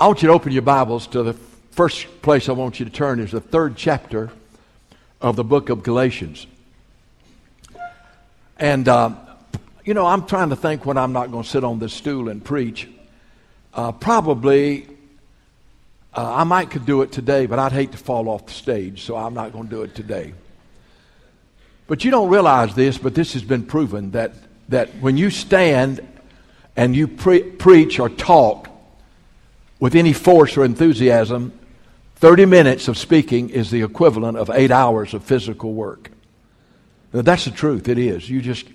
I want you to open your Bibles to the first place I want you to turn is the third chapter of the book of Galatians. And, uh, you know, I'm trying to think when I'm not going to sit on this stool and preach. Uh, probably, uh, I might could do it today, but I'd hate to fall off the stage, so I'm not going to do it today. But you don't realize this, but this has been proven that, that when you stand and you pre- preach or talk with any force or enthusiasm, 30 minutes of speaking is the equivalent of eight hours of physical work. Now, that's the truth. It is. You just,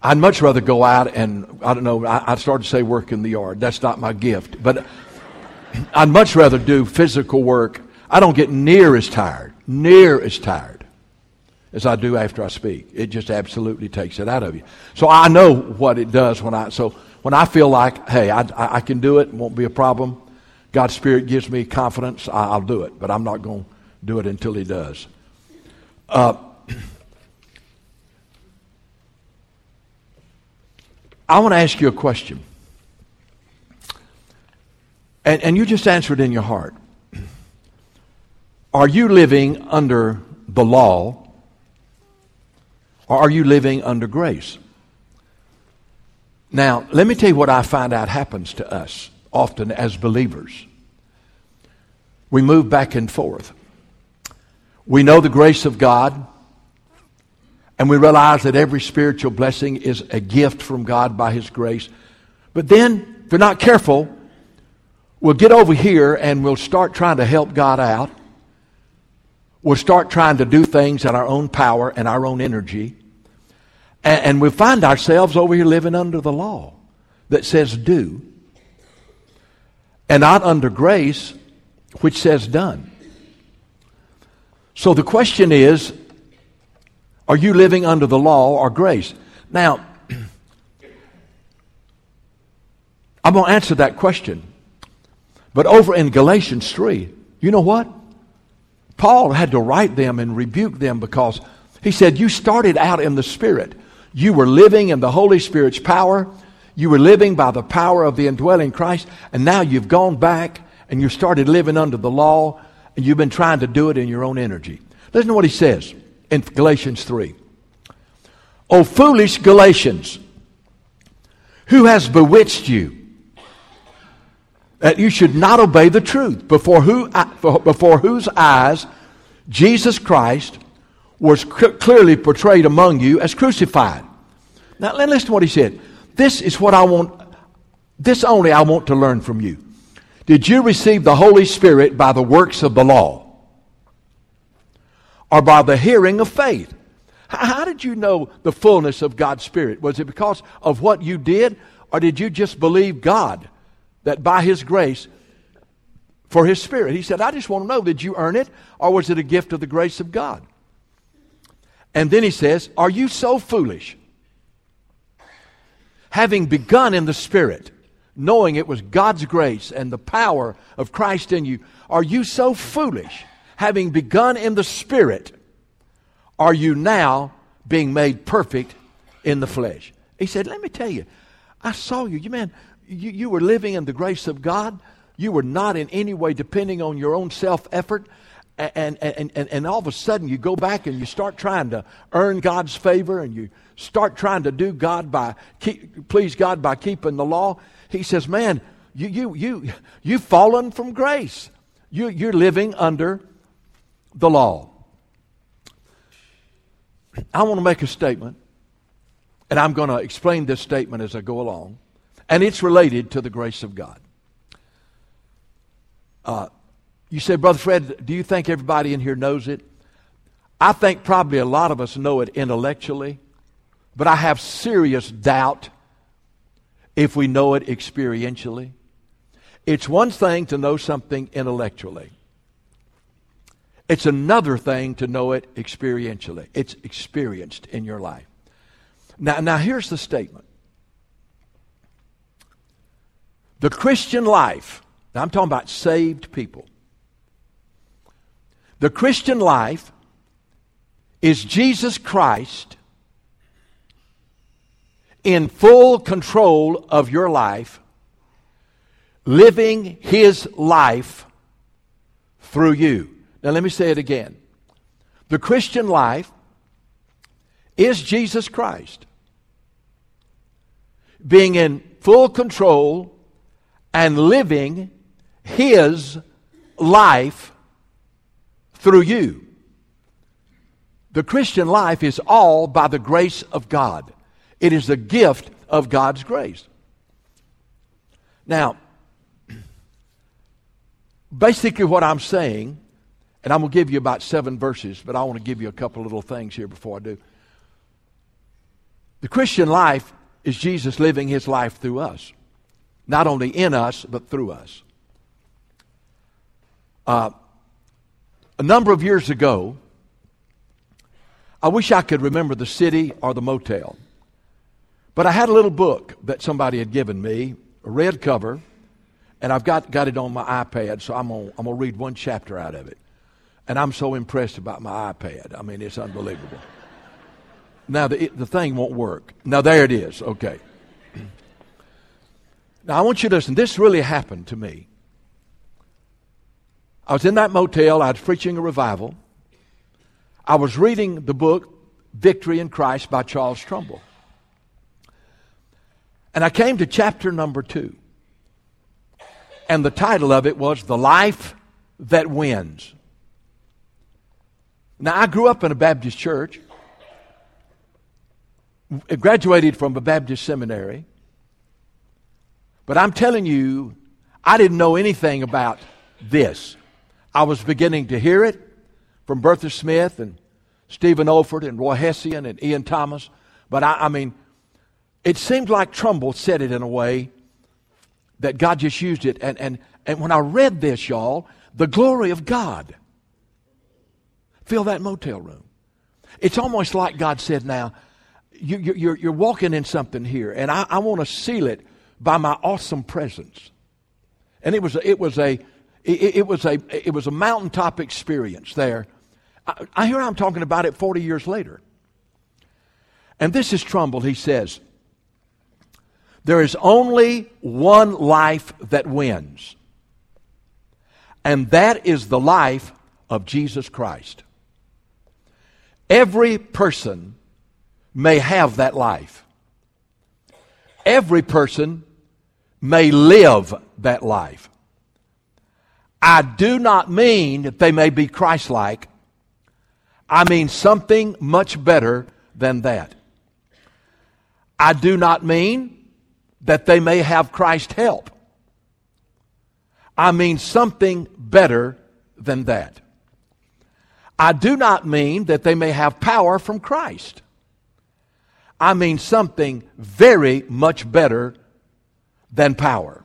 I'd much rather go out and, I don't know, I, I started to say work in the yard. That's not my gift. But I'd much rather do physical work. I don't get near as tired, near as tired as I do after I speak. It just absolutely takes it out of you. So I know what it does when I, so when I feel like, hey, I, I can do it, it won't be a problem, God's Spirit gives me confidence, I'll do it. But I'm not going to do it until He does. Uh, I want to ask you a question. And, and you just answer it in your heart. Are you living under the law or are you living under grace? Now, let me tell you what I find out happens to us often as believers. We move back and forth. We know the grace of God, and we realize that every spiritual blessing is a gift from God by His grace. But then, if we're not careful, we'll get over here and we'll start trying to help God out. We'll start trying to do things in our own power and our own energy. And, and we find ourselves over here living under the law that says do, and not under grace, which says done. So the question is are you living under the law or grace? Now, I'm going to answer that question. But over in Galatians 3, you know what? Paul had to write them and rebuke them because he said, You started out in the Spirit. You were living in the Holy Spirit's power. You were living by the power of the indwelling Christ. And now you've gone back and you started living under the law and you've been trying to do it in your own energy. Listen to what he says in Galatians 3. O foolish Galatians, who has bewitched you that you should not obey the truth, before, who, before whose eyes Jesus Christ was clearly portrayed among you as crucified. Now, listen to what he said. This is what I want, this only I want to learn from you. Did you receive the Holy Spirit by the works of the law? Or by the hearing of faith? How did you know the fullness of God's Spirit? Was it because of what you did? Or did you just believe God that by His grace, for His Spirit? He said, I just want to know, did you earn it? Or was it a gift of the grace of God? And then he says, Are you so foolish? Having begun in the Spirit, knowing it was God's grace and the power of Christ in you, are you so foolish? Having begun in the Spirit, are you now being made perfect in the flesh? He said, Let me tell you, I saw you. You man, you, you were living in the grace of God. You were not in any way depending on your own self effort and, and, and, and all of a sudden you go back and you start trying to earn God's favor and you start trying to do God by keep, please God by keeping the law. He says, "Man, you you you you've fallen from grace. You you're living under the law." I want to make a statement, and I'm going to explain this statement as I go along, and it's related to the grace of God. Uh, you say, Brother Fred, do you think everybody in here knows it? I think probably a lot of us know it intellectually, but I have serious doubt if we know it experientially. It's one thing to know something intellectually. It's another thing to know it experientially. It's experienced in your life. Now, now here's the statement. The Christian life, now I'm talking about saved people. The Christian life is Jesus Christ in full control of your life, living his life through you. Now, let me say it again. The Christian life is Jesus Christ being in full control and living his life through you. The Christian life is all by the grace of God. It is the gift of God's grace. Now, basically, what I'm saying, and I'm going to give you about seven verses, but I want to give you a couple little things here before I do. The Christian life is Jesus living his life through us, not only in us, but through us. Uh, a number of years ago, I wish I could remember the city or the motel. But I had a little book that somebody had given me, a red cover, and I've got, got it on my iPad, so I'm going I'm to read one chapter out of it. And I'm so impressed about my iPad. I mean, it's unbelievable. Now, the, the thing won't work. Now, there it is. Okay. Now, I want you to listen. This really happened to me. I was in that motel. I was preaching a revival. I was reading the book Victory in Christ by Charles Trumbull. And I came to chapter number two. And the title of it was The Life That Wins. Now, I grew up in a Baptist church, graduated from a Baptist seminary, but I'm telling you, I didn't know anything about this. I was beginning to hear it from Bertha Smith and Stephen Olford and Roy Hession and Ian Thomas, but I, I mean, it seemed like Trumbull said it in a way that God just used it. And, and, and when I read this, y'all, the glory of God fill that motel room. It's almost like God said, now, you, are you're, you're walking in something here, and I, I want to seal it by my awesome presence. And it was, it was a, it, it was a, it was a mountaintop experience there. I, I hear I'm talking about it 40 years later. And this is Trumbull, he says, there is only one life that wins, and that is the life of Jesus Christ. Every person may have that life. Every person may live that life. I do not mean that they may be Christ like. I mean something much better than that. I do not mean that they may have Christ help. I mean something better than that. I do not mean that they may have power from Christ. I mean something very much better than power.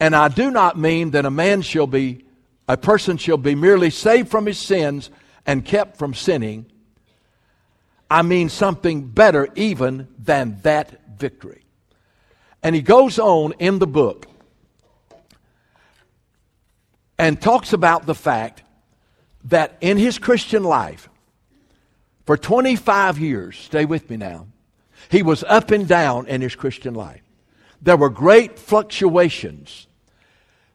And I do not mean that a man shall be, a person shall be merely saved from his sins and kept from sinning. I mean something better even than that victory. And he goes on in the book and talks about the fact that in his Christian life, for 25 years, stay with me now, he was up and down in his Christian life. There were great fluctuations.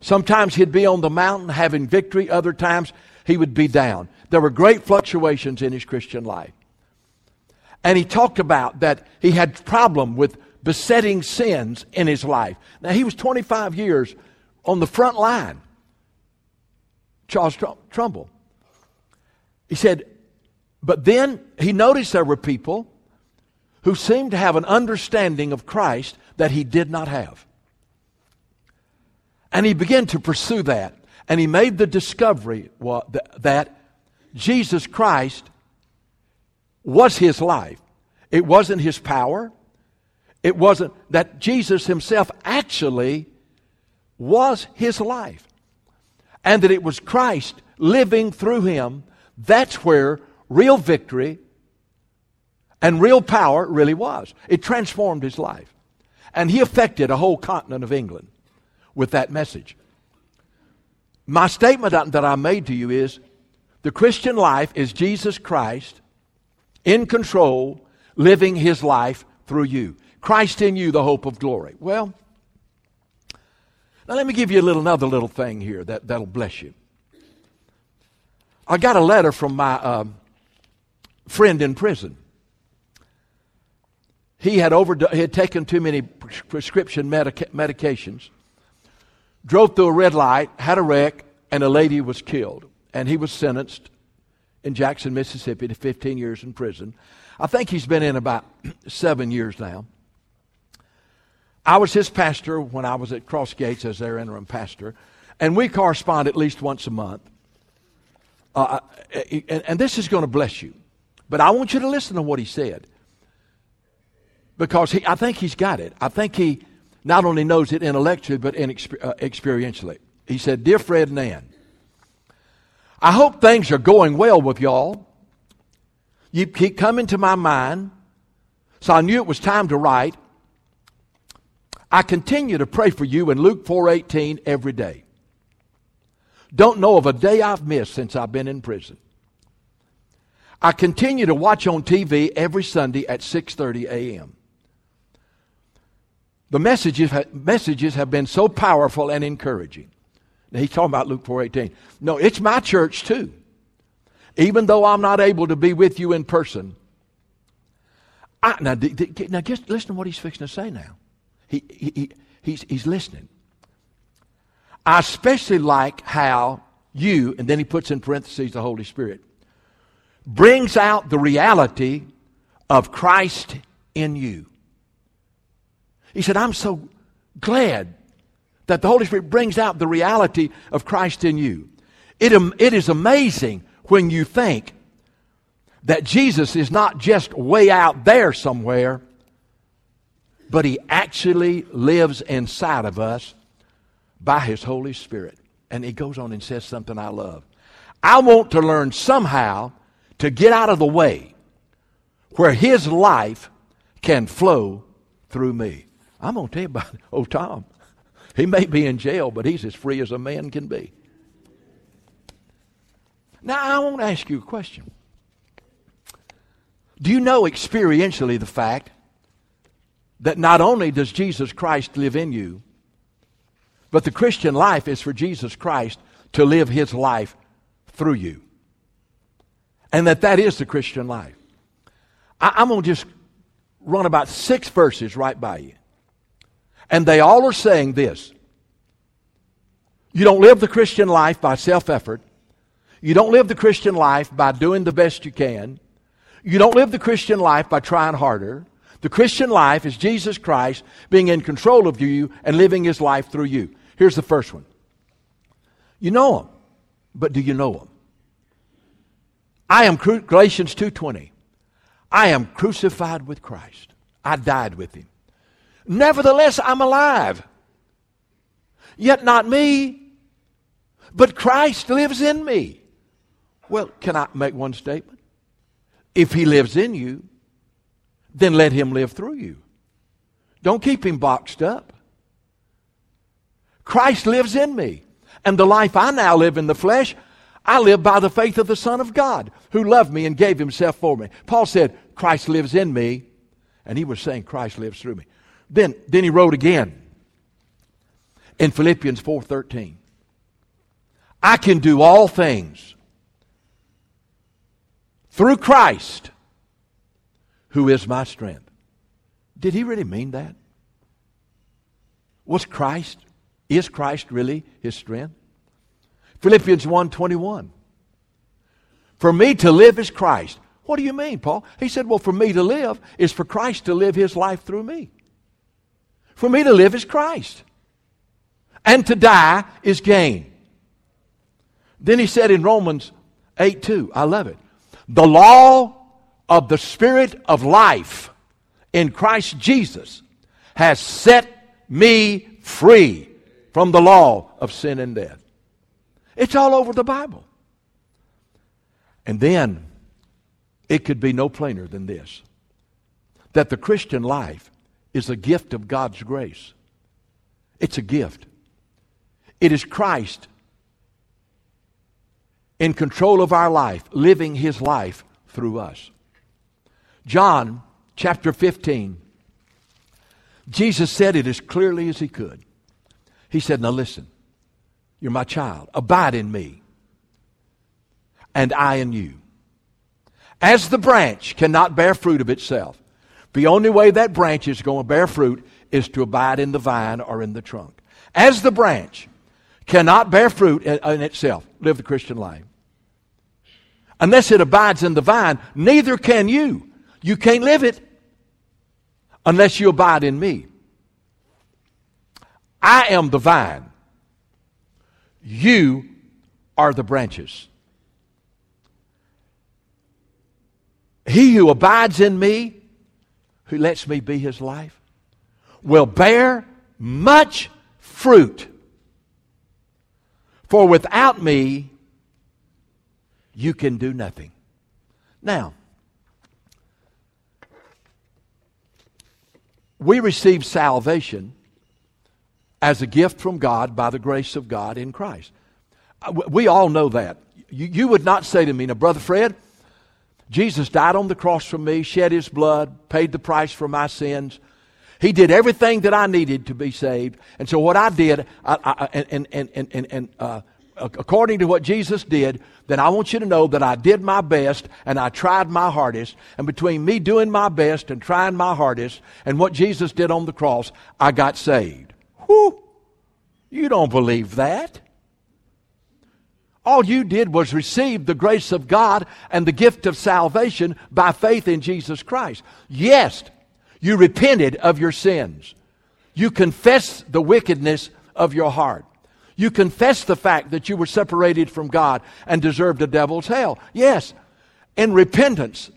Sometimes he'd be on the mountain having victory, other times he would be down. There were great fluctuations in his Christian life. And he talked about that he had problem with besetting sins in his life. Now, he was 25 years on the front line. Charles Trumbull. He said, but then he noticed there were people who seemed to have an understanding of Christ that he did not have. And he began to pursue that. And he made the discovery that Jesus Christ was his life. It wasn't his power. It wasn't that Jesus himself actually was his life. And that it was Christ living through him. That's where real victory and real power really was. It transformed his life. And he affected a whole continent of England with that message. My statement that I made to you is the Christian life is Jesus Christ in control, living his life through you. Christ in you, the hope of glory. Well, Now, let me give you a little, another little thing here that, that'll bless you. I got a letter from my uh, friend in prison. He had, overd- he had taken too many prescription medica- medications, drove through a red light, had a wreck, and a lady was killed. And he was sentenced in Jackson, Mississippi to 15 years in prison. I think he's been in about seven years now. I was his pastor when I was at Cross Gates as their interim pastor, and we correspond at least once a month. Uh, and, and this is going to bless you. But I want you to listen to what he said. Because he, I think he's got it. I think he not only knows it intellectually, but uh, experientially. He said, Dear Fred and Ann, I hope things are going well with y'all. You keep coming to my mind, so I knew it was time to write. I continue to pray for you in Luke 4:18 every day. Don't know of a day I've missed since I've been in prison. I continue to watch on TV every Sunday at 6:30 a.m. The messages, messages have been so powerful and encouraging. Now he's talking about Luke 4:18. No, it's my church too. Even though I'm not able to be with you in person. I, now, now just listen to what he's fixing to say now. He, he, he, he's, he's listening. I especially like how you, and then he puts in parentheses the Holy Spirit, brings out the reality of Christ in you. He said, I'm so glad that the Holy Spirit brings out the reality of Christ in you. It, it is amazing when you think that Jesus is not just way out there somewhere, but He actually lives inside of us by His Holy Spirit. And He goes on and says something I love. I want to learn somehow to get out of the way where His life can flow through me. I'm going to tell you about old Tom. He may be in jail, but he's as free as a man can be. Now, I want to ask you a question. Do you know experientially the fact that not only does Jesus Christ live in you, but the Christian life is for Jesus Christ to live his life through you? And that that is the Christian life. I, am going to just run about six verses right by you. And they all are saying this You don't live the Christian life by self effort. You don't live the Christian life by doing the best you can. You don't live the Christian life by trying harder. The Christian life is Jesus Christ being in control of you and living his life through you. Here's the first one. You know him, but do you know him? I am Galatians 2:20. I am crucified with Christ. I died with him. Nevertheless, I'm alive. Yet not me, but Christ lives in me. Well, can I make one statement? If he lives in you, then let him live through you. Don't keep him boxed up. Christ lives in me. And the life I now live in the flesh, I live by the faith of the Son of God who loved me and gave himself for me. Paul said, Christ lives in me. And he was saying, Christ lives through me. Then, then he wrote again in Philippians 4:13. I can do all things through Christ who is my strength. Did he really mean that? Was Christ is Christ really his strength? Philippians 1:21. For me to live is Christ. What do you mean, Paul? He said, Well, for me to live is for Christ to live his life through me. For me to live is Christ. And to die is gain. Then he said in Romans 8 2, I love it. The law of the Spirit of life in Christ Jesus has set me free from the law of sin and death. It's all over the Bible. And then it could be no plainer than this that the Christian life is a gift of God's grace. It's a gift. It is Christ in control of our life, living his life through us. John chapter 15, Jesus said it as clearly as he could. He said, Now listen, you're my child. Abide in me, and I in you. As the branch cannot bear fruit of itself, the only way that branch is going to bear fruit is to abide in the vine or in the trunk. As the branch cannot bear fruit in, in itself, live the Christian life. Unless it abides in the vine, neither can you. You can't live it unless you abide in me. I am the vine. You are the branches. He who abides in me, who lets me be his life, will bear much fruit. For without me, you can do nothing. Now, we receive salvation as a gift from God by the grace of God in Christ. Uh, we all know that. You, you would not say to me, now, Brother Fred, Jesus died on the cross for me, shed his blood, paid the price for my sins. He did everything that I needed to be saved. And so what I did, I, I, and, and, and, and, and uh, according to what Jesus did, then I want you to know that I did my best and I tried my hardest. And between me doing my best and trying my hardest and what Jesus did on the cross, I got saved. Whew! You don't believe that. All you did was receive the grace of God and the gift of salvation by faith in Jesus Christ. Yes, you repented of your sins. You confessed the wickedness of your heart. You confessed the fact that you were separated from God and deserved a devil's hell. Yes, in repentance,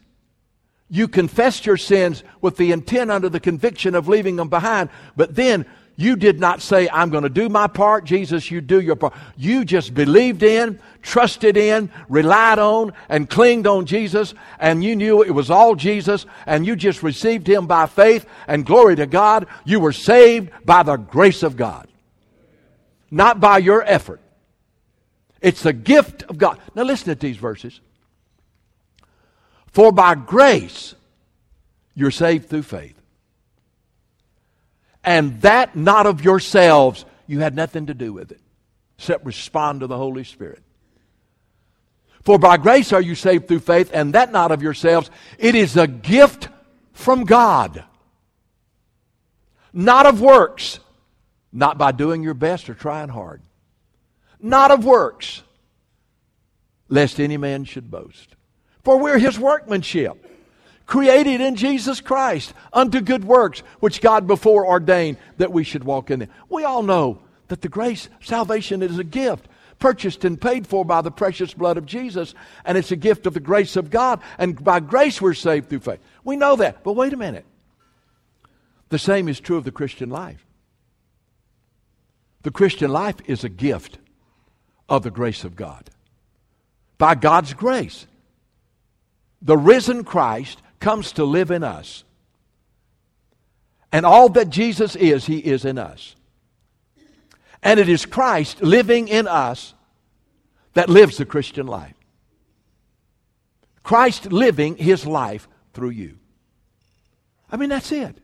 you confessed your sins with the intent under the conviction of leaving them behind, but then you did not say, I'm going to do my part. Jesus, you do your part. You just believed in, trusted in, relied on, and clinged on Jesus, and you knew it was all Jesus, and you just received Him by faith, and glory to God, you were saved by the grace of God. Not by your effort. It's the gift of God. Now listen to these verses. For by grace, you're saved through faith and that not of yourselves. You had nothing to do with it, except respond to the Holy Spirit. For by grace are you saved through faith, and that not of yourselves. It is a gift from God, not of works, not by doing your best or trying hard, not of works, lest any man should boast. For we're his workmanship created in Jesus Christ unto good works, which God before ordained that we should walk in them. We all know that the grace, salvation is a gift purchased and paid for by the precious blood of Jesus, and it's a gift of the grace of God, and by grace we're saved through faith. We know that, but wait a minute. The same is true of the Christian life. The Christian life is a gift of the grace of God. By God's grace, the risen Christ comes to live in us. And all that Jesus is, He is in us. And it is Christ living in us that lives the Christian life. Christ living His life through you. I mean, that's it.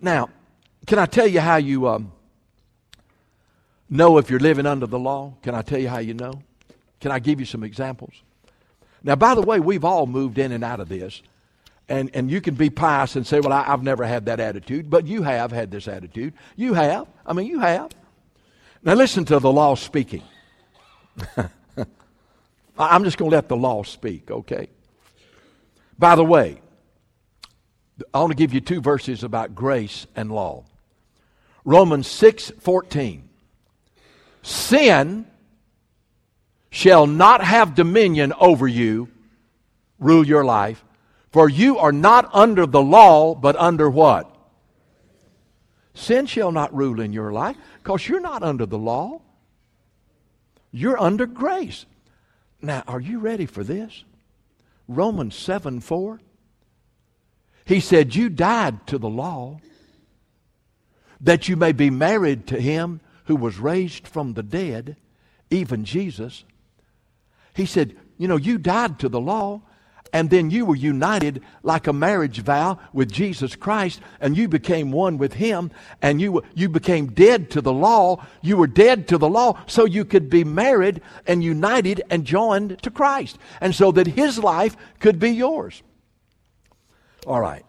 Now, can I tell you how you um, know if you're living under the law? Can I tell you how you know? Can I give you some examples? Now, by the way, we've all moved in and out of this. And, and you can be pious and say, well, I, I've never had that attitude, but you have had this attitude. You have. I mean, you have. Now, listen to the law speaking. I'm just going to let the law speak, okay? By the way, I want to give you two verses about grace and law. Romans 6 14. Sin shall not have dominion over you, rule your life, for you are not under the law, but under what? Sin shall not rule in your life, because you're not under the law. You're under grace. Now, are you ready for this? Romans 7 4. He said, You died to the law, that you may be married to him who was raised from the dead, even Jesus. He said, You know, you died to the law, and then you were united like a marriage vow with Jesus Christ, and you became one with Him, and you, you became dead to the law. You were dead to the law so you could be married and united and joined to Christ, and so that His life could be yours. All right.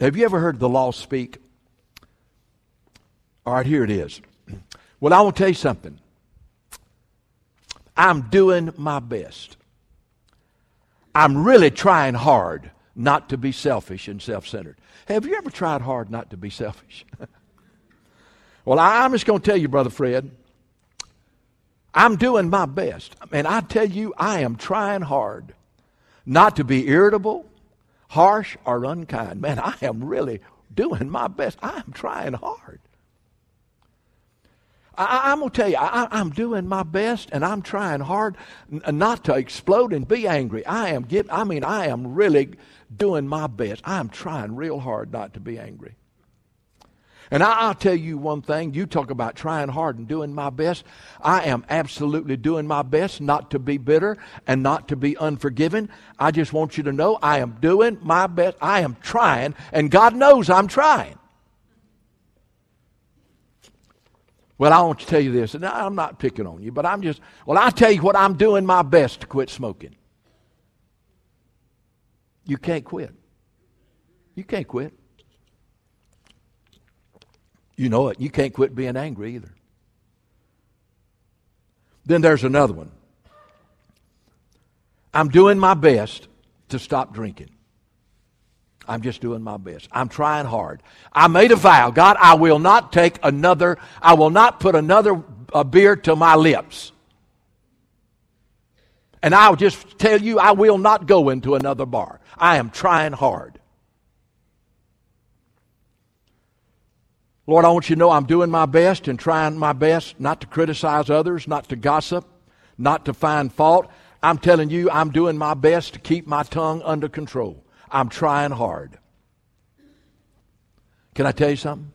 Have you ever heard the law speak? All right, here it is. Well, I will tell you something. I'm doing my best. I'm really trying hard not to be selfish and self centered. Have you ever tried hard not to be selfish? well, I'm just going to tell you, Brother Fred, I'm doing my best. And I tell you, I am trying hard not to be irritable, harsh, or unkind. Man, I am really doing my best. I'm trying hard. I, am going to tell you, I, am doing my best and I'm trying hard n- uh, not to explode and be angry. I am I mean, I am really doing my best. I am trying real hard not to be angry. And I, will tell you one thing. You talk about trying hard and doing my best. I am absolutely doing my best not to be bitter and not to be unforgiving. I just want you to know I am doing my best. I am trying, and God knows I'm trying. Well, I want to tell you this, and I'm not picking on you, but I'm just, well, i tell you what, I'm doing my best to quit smoking. You can't quit. You can't quit. You know it. You can't quit being angry either. Then there's another one. I'm doing my best to stop drinking. I'm just doing my best. I'm trying hard. I made a vow. God, I will not take another, I will not put another uh, beer to my lips. And I'll just tell you, I will not go into another bar. I am trying hard. Lord, I want you to know I'm doing my best and trying my best not to criticize others, not to gossip, not to find fault. I'm telling you, I'm doing my best to keep my tongue under control. I'm trying hard. Can I tell you something?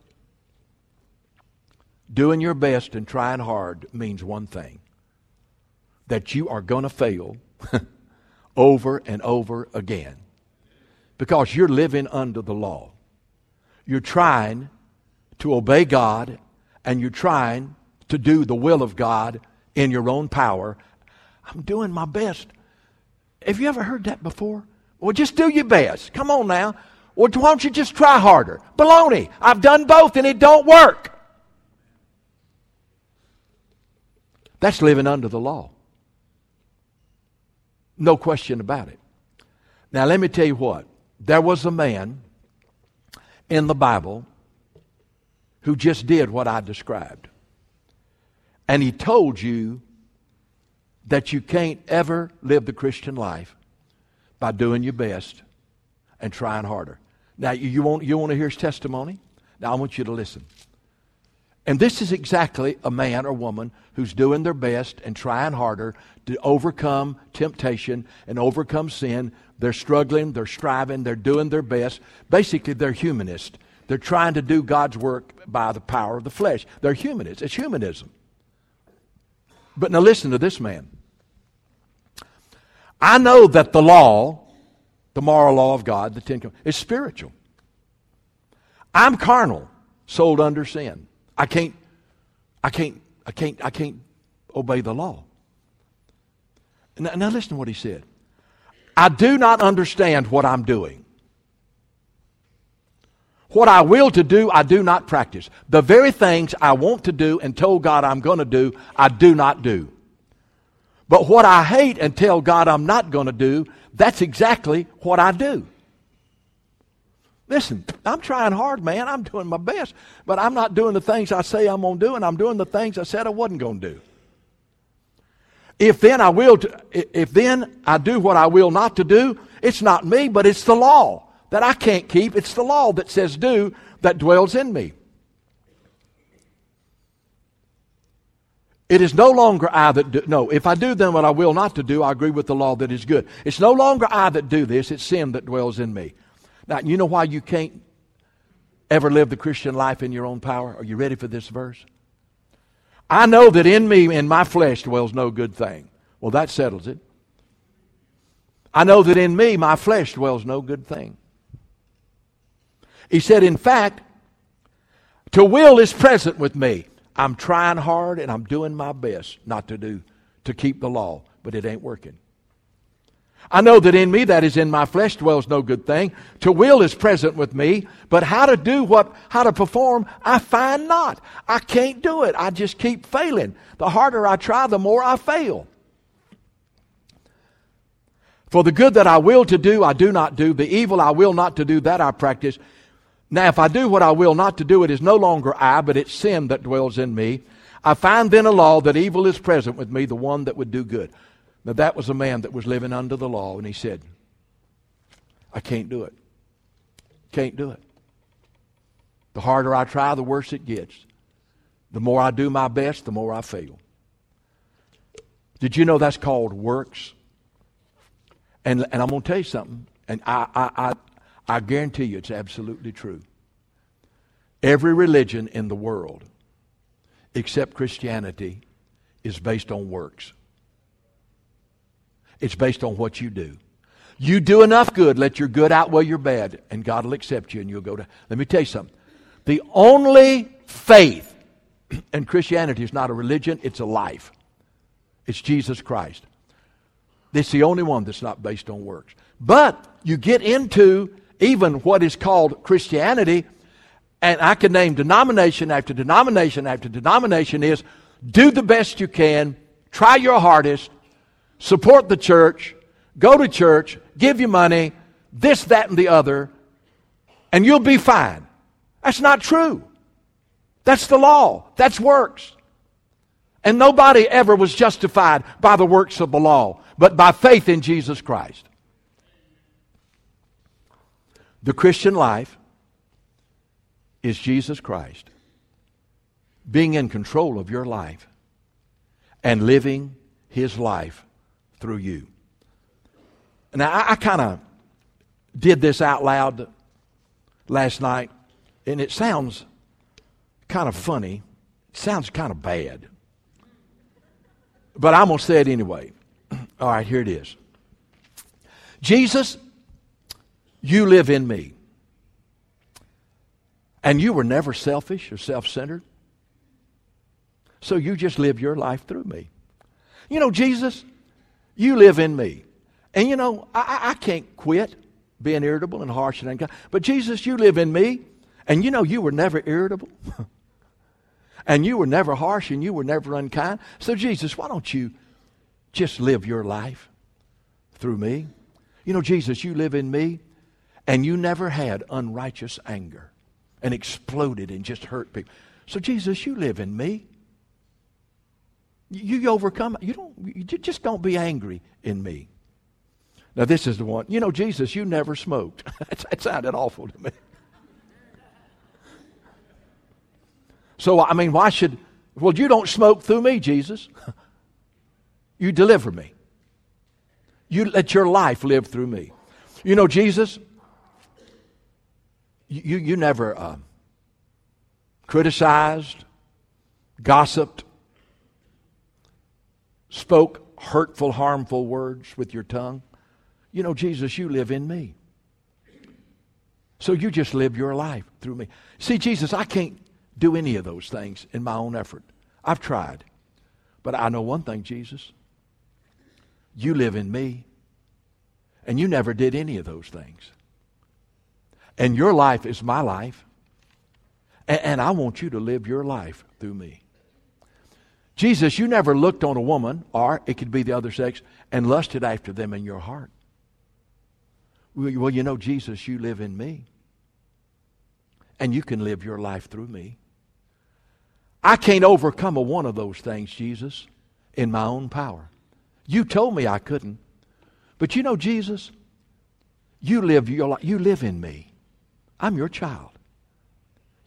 Doing your best and trying hard means one thing that you are going to fail over and over again because you're living under the law. You're trying to obey God and you're trying to do the will of God in your own power. I'm doing my best. Have you ever heard that before? Well, just do your best. Come on now. Or why don't you just try harder? Baloney. I've done both and it don't work. That's living under the law. No question about it. Now, let me tell you what. There was a man in the Bible who just did what I described. And he told you that you can't ever live the Christian life by doing your best and trying harder. Now, you want, you want to hear his testimony? Now, I want you to listen. And this is exactly a man or woman who's doing their best and trying harder to overcome temptation and overcome sin. They're struggling, they're striving, they're doing their best. Basically, they're humanist. They're trying to do God's work by the power of the flesh. They're humanists. It's humanism. But now listen to this man. I know that the law, the moral law of God, the Ten Commandments, is spiritual. I'm carnal, sold under sin. I can't, I can't, I can't, I can't obey the law. Now, now listen to what he said. I do not understand what I'm doing. What I will to do, I do not practice. The very things I want to do and told God I'm going to do, I do not do. But what I hate and tell God I'm not going to do, that's exactly what I do. Listen, I'm trying hard, man. I'm doing my best. But I'm not doing the things I say I'm going to do, and I'm doing the things I said I wasn't going to do. If then I will, to, if then I do what I will not to do, it's not me, but it's the law that I can't keep. It's the law that says do that dwells in me. It is no longer I that do. No, if I do then what I will not to do, I agree with the law that is good. It's no longer I that do this, it's sin that dwells in me. Now, you know why you can't ever live the Christian life in your own power? Are you ready for this verse? I know that in me, in my flesh, dwells no good thing. Well, that settles it. I know that in me, my flesh dwells no good thing. He said, in fact, to will is present with me. I'm trying hard and I'm doing my best not to do, to keep the law, but it ain't working. I know that in me, that is in my flesh, dwells no good thing. To will is present with me, but how to do what, how to perform, I find not. I can't do it. I just keep failing. The harder I try, the more I fail. For the good that I will to do, I do not do. The evil I will not to do, that I practice. Now, if I do what I will not to do, it is no longer I, but it's sin that dwells in me. I find then a law that evil is present with me, the one that would do good. Now, that was a man that was living under the law, and he said, I can't do it. Can't do it. The harder I try, the worse it gets. The more I do my best, the more I fail. Did you know that's called works? And, and I'm going to tell you something, and I, I, I, I guarantee you it's absolutely true. Every religion in the world, except Christianity, is based on works. It's based on what you do. You do enough good, let your good outweigh your bad, and God will accept you and you'll go to. Let me tell you something. The only faith in Christianity is not a religion, it's a life. It's Jesus Christ. It's the only one that's not based on works. But you get into even what is called Christianity, and I can name denomination after denomination after denomination is do the best you can, try your hardest, support the church, go to church, give you money, this, that, and the other, and you'll be fine. That's not true. That's the law. That's works. And nobody ever was justified by the works of the law, but by faith in Jesus Christ. The Christian life is Jesus Christ being in control of your life and living his life through you. Now, I, I kind of did this out loud last night, and it sounds kind of funny. It sounds kind of bad. But I'm going to say it anyway. All right, here it is. Jesus, you live in me. And you were never selfish or self centered. So you just live your life through me. You know, Jesus, you live in me. And you know, I, I can't quit being irritable and harsh and unkind. But Jesus, you live in me. And you know, you were never irritable. and you were never harsh and you were never unkind. So, Jesus, why don't you just live your life through me? You know, Jesus, you live in me. And you never had unrighteous anger and exploded and just hurt people. So, Jesus, you live in me. You overcome. You don't. You just don't be angry in me. Now this is the one. You know, Jesus, you never smoked. that sounded awful to me. So I mean, why should? Well, you don't smoke through me, Jesus. you deliver me. You let your life live through me. You know, Jesus. You you never uh, criticized, gossiped, spoke hurtful, harmful words with your tongue. You know, Jesus, you live in me. So you just live your life through me. See, Jesus, I can't do any of those things in my own effort. I've tried. But I know one thing, Jesus. You live in me. And you never did any of those things. And your life is my life. And, and I want you to live your life through me. Jesus, you never looked on a woman, or it could be the other sex, and lusted after them in your heart. Well, you know, Jesus, you live in me. And you can live your life through me. I can't overcome a one of those things, Jesus, in my own power. You told me I couldn't. But you know, Jesus, you live your. You live in me. I'm your child.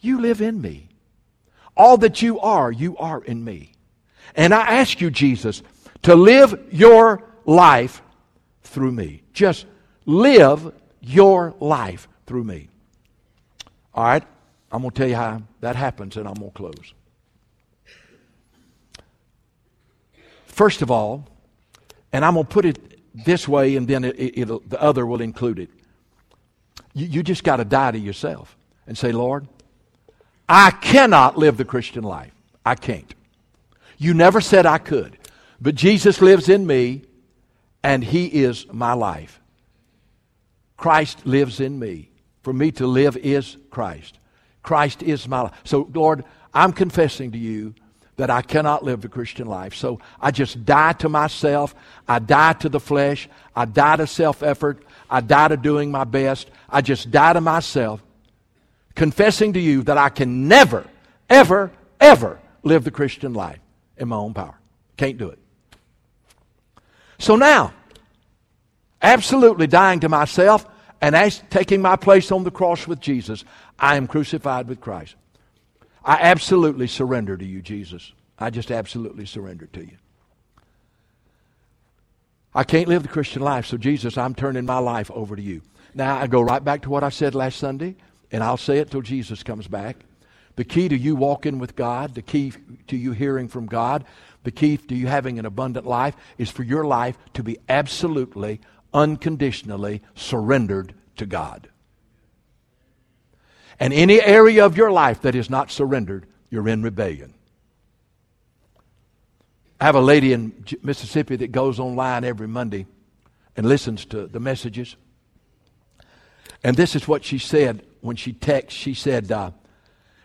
You live in me. All that you are, you are in me. And I ask you, Jesus, to live your life through me. Just live your life through me. All right? I'm going to tell you how that happens, and I'm going to close. First of all, and I'm going to put it this way, and then it, it, the other will include it. You, you just got to die to yourself and say, Lord, I cannot live the Christian life. I can't. You never said I could. But Jesus lives in me, and He is my life. Christ lives in me. For me to live is Christ. Christ is my life. So, Lord, I'm confessing to you that I cannot live the Christian life. So I just die to myself. I die to the flesh. I die to self effort. I die to doing my best. I just die to myself, confessing to you that I can never, ever, ever live the Christian life in my own power. Can't do it. So now, absolutely dying to myself and as, taking my place on the cross with Jesus, I am crucified with Christ. I absolutely surrender to you, Jesus. I just absolutely surrender to you. I can't live the Christian life, so Jesus, I'm turning my life over to you. Now, I go right back to what I said last Sunday, and I'll say it till Jesus comes back. The key to you walking with God, the key to you hearing from God, the key to you having an abundant life is for your life to be absolutely, unconditionally surrendered to God. And any area of your life that is not surrendered, you're in rebellion. I have a lady in Mississippi that goes online every Monday and listens to the messages. And this is what she said when she texted. She said, uh,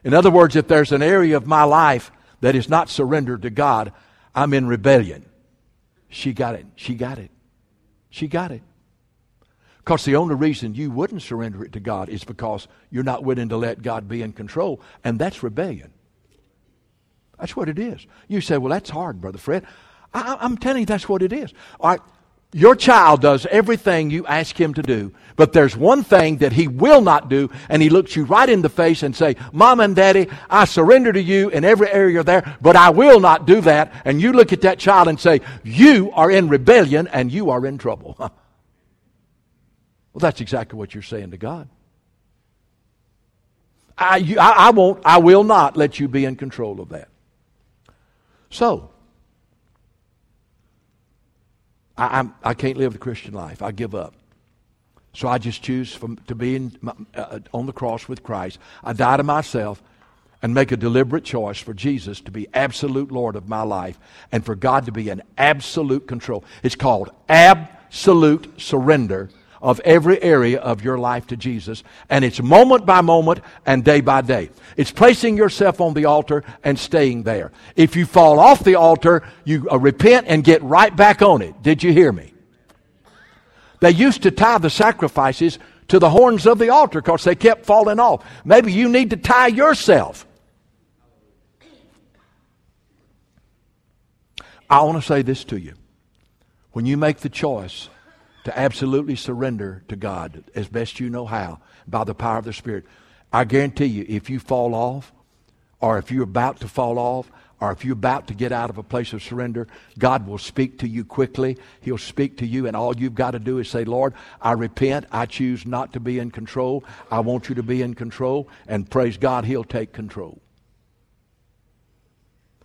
in other words, if there's an area of my life that is not surrendered to God, I'm in rebellion. She got it. She got it. She got it. Because the only reason you wouldn't surrender it to God is because you're not willing to let God be in control, and that's rebellion. That's what it is. You say, well, that's hard, Brother Fred. I, am telling you, that's what it is. All right, your child does everything you ask him to do, but there's one thing that he will not do, and he looks you right in the face and say, Mom and Daddy, I surrender to you in every area there, but I will not do that. And you look at that child and say, You are in rebellion and you are in trouble. Well, that's exactly what you're saying to God. I, you, I, I won't, I will not let you be in control of that. So, I, I'm, I can not live the Christian life. I give up. So I just choose from, to be in, uh, on the cross with Christ. I die to myself and make a deliberate choice for Jesus to be absolute Lord of my life and for God to be in absolute control. It's called absolute surrender of every area of your life to Jesus. And it's moment by moment and day by day. It's placing yourself on the altar and staying there. If you fall off the altar, you uh, repent and get right back on it. Did you hear me? They used to tie the sacrifices to the horns of the altar because they kept falling off. Maybe you need to tie yourself. I want to say this to you. When you make the choice to absolutely surrender to God as best you know how by the power of the Spirit. I guarantee you, if you fall off, or if you're about to fall off, or if you're about to get out of a place of surrender, God will speak to you quickly. He'll speak to you, and all you've got to do is say, Lord, I repent. I choose not to be in control. I want you to be in control. And praise God, He'll take control.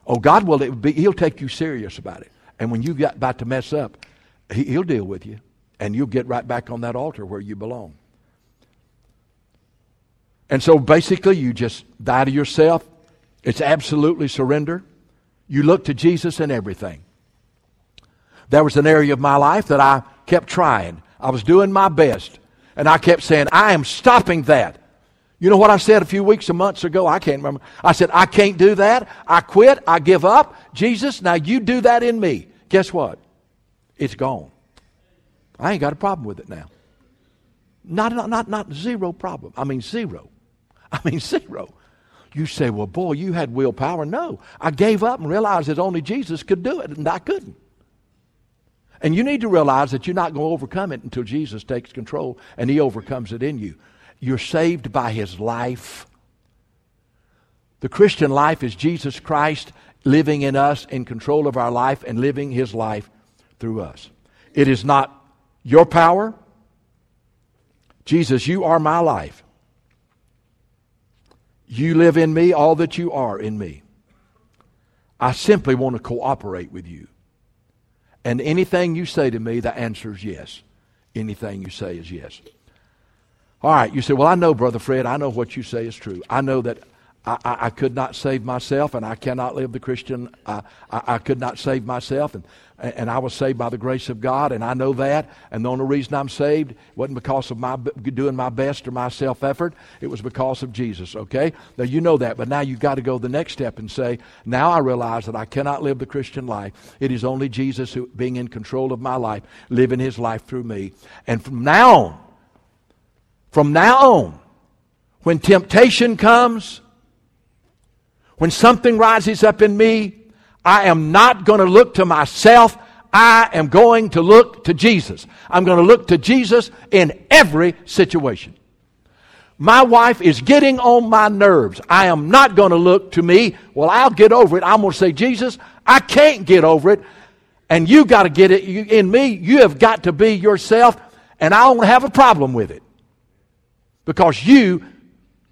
Oh, God will, be, He'll take you serious about it. And when you get about to mess up, he, He'll deal with you and you'll get right back on that altar where you belong. And so basically, you just die to yourself. It's absolutely surrender. You look to Jesus in everything. There was an area of my life that I kept trying. I was doing my best. And I kept saying, I am stopping that. You know what I said a few weeks or months ago? I can't remember. I said, I can't do that. I quit. I give up. Jesus, now you do that in me. Guess what? It's gone. I ain't got a problem with it now. Not, not, not, not zero problem. I mean, zero. I mean, zero. You say, well, boy, you had willpower. No, I gave up and realized that only Jesus could do it, and I couldn't. And you need to realize that you're not going to overcome it until Jesus takes control and He overcomes it in you. You're saved by His life. The Christian life is Jesus Christ living in us, in control of our life, and living His life through us. It is not your power. Jesus, you are my life. You live in me, all that you are in me. I simply want to cooperate with you. And anything you say to me, the answer is yes. Anything you say is yes. All right, you say, Well, I know, Brother Fred, I know what you say is true. I know that I, I, could not save myself and I cannot live the Christian. I, I, could not save myself and, and I was saved by the grace of God and I know that. And the only reason I'm saved wasn't because of my doing my best or my self effort. It was because of Jesus, okay? Now you know that, but now you've got to go the next step and say, now I realize that I cannot live the Christian life. It is only Jesus who, being in control of my life, living his life through me. And from now on, from now on, when temptation comes, when something rises up in me, I am not going to look to myself. I am going to look to Jesus. I'm going to look to Jesus in every situation. My wife is getting on my nerves. I am not going to look to me. Well, I'll get over it. I'm going to say, Jesus, I can't get over it. And you got to get it in me. You have got to be yourself. And I don't have a problem with it. Because you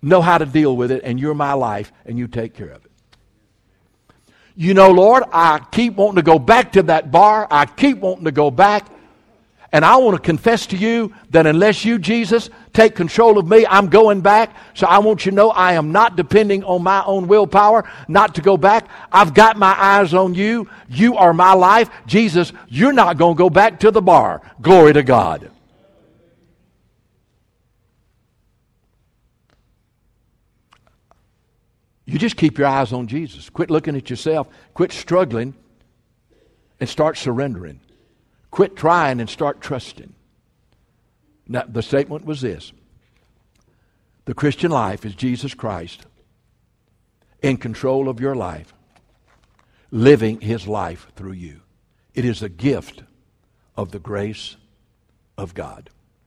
know how to deal with it, and you're my life, and you take care of it. You know, Lord, I keep wanting to go back to that bar. I keep wanting to go back. And I want to confess to you that unless you, Jesus, take control of me, I'm going back. So I want you to know I am not depending on my own willpower not to go back. I've got my eyes on you. You are my life. Jesus, you're not going to go back to the bar. Glory to God. You just keep your eyes on Jesus. Quit looking at yourself. Quit struggling and start surrendering. Quit trying and start trusting. Now, the statement was this The Christian life is Jesus Christ in control of your life, living his life through you. It is a gift of the grace of God.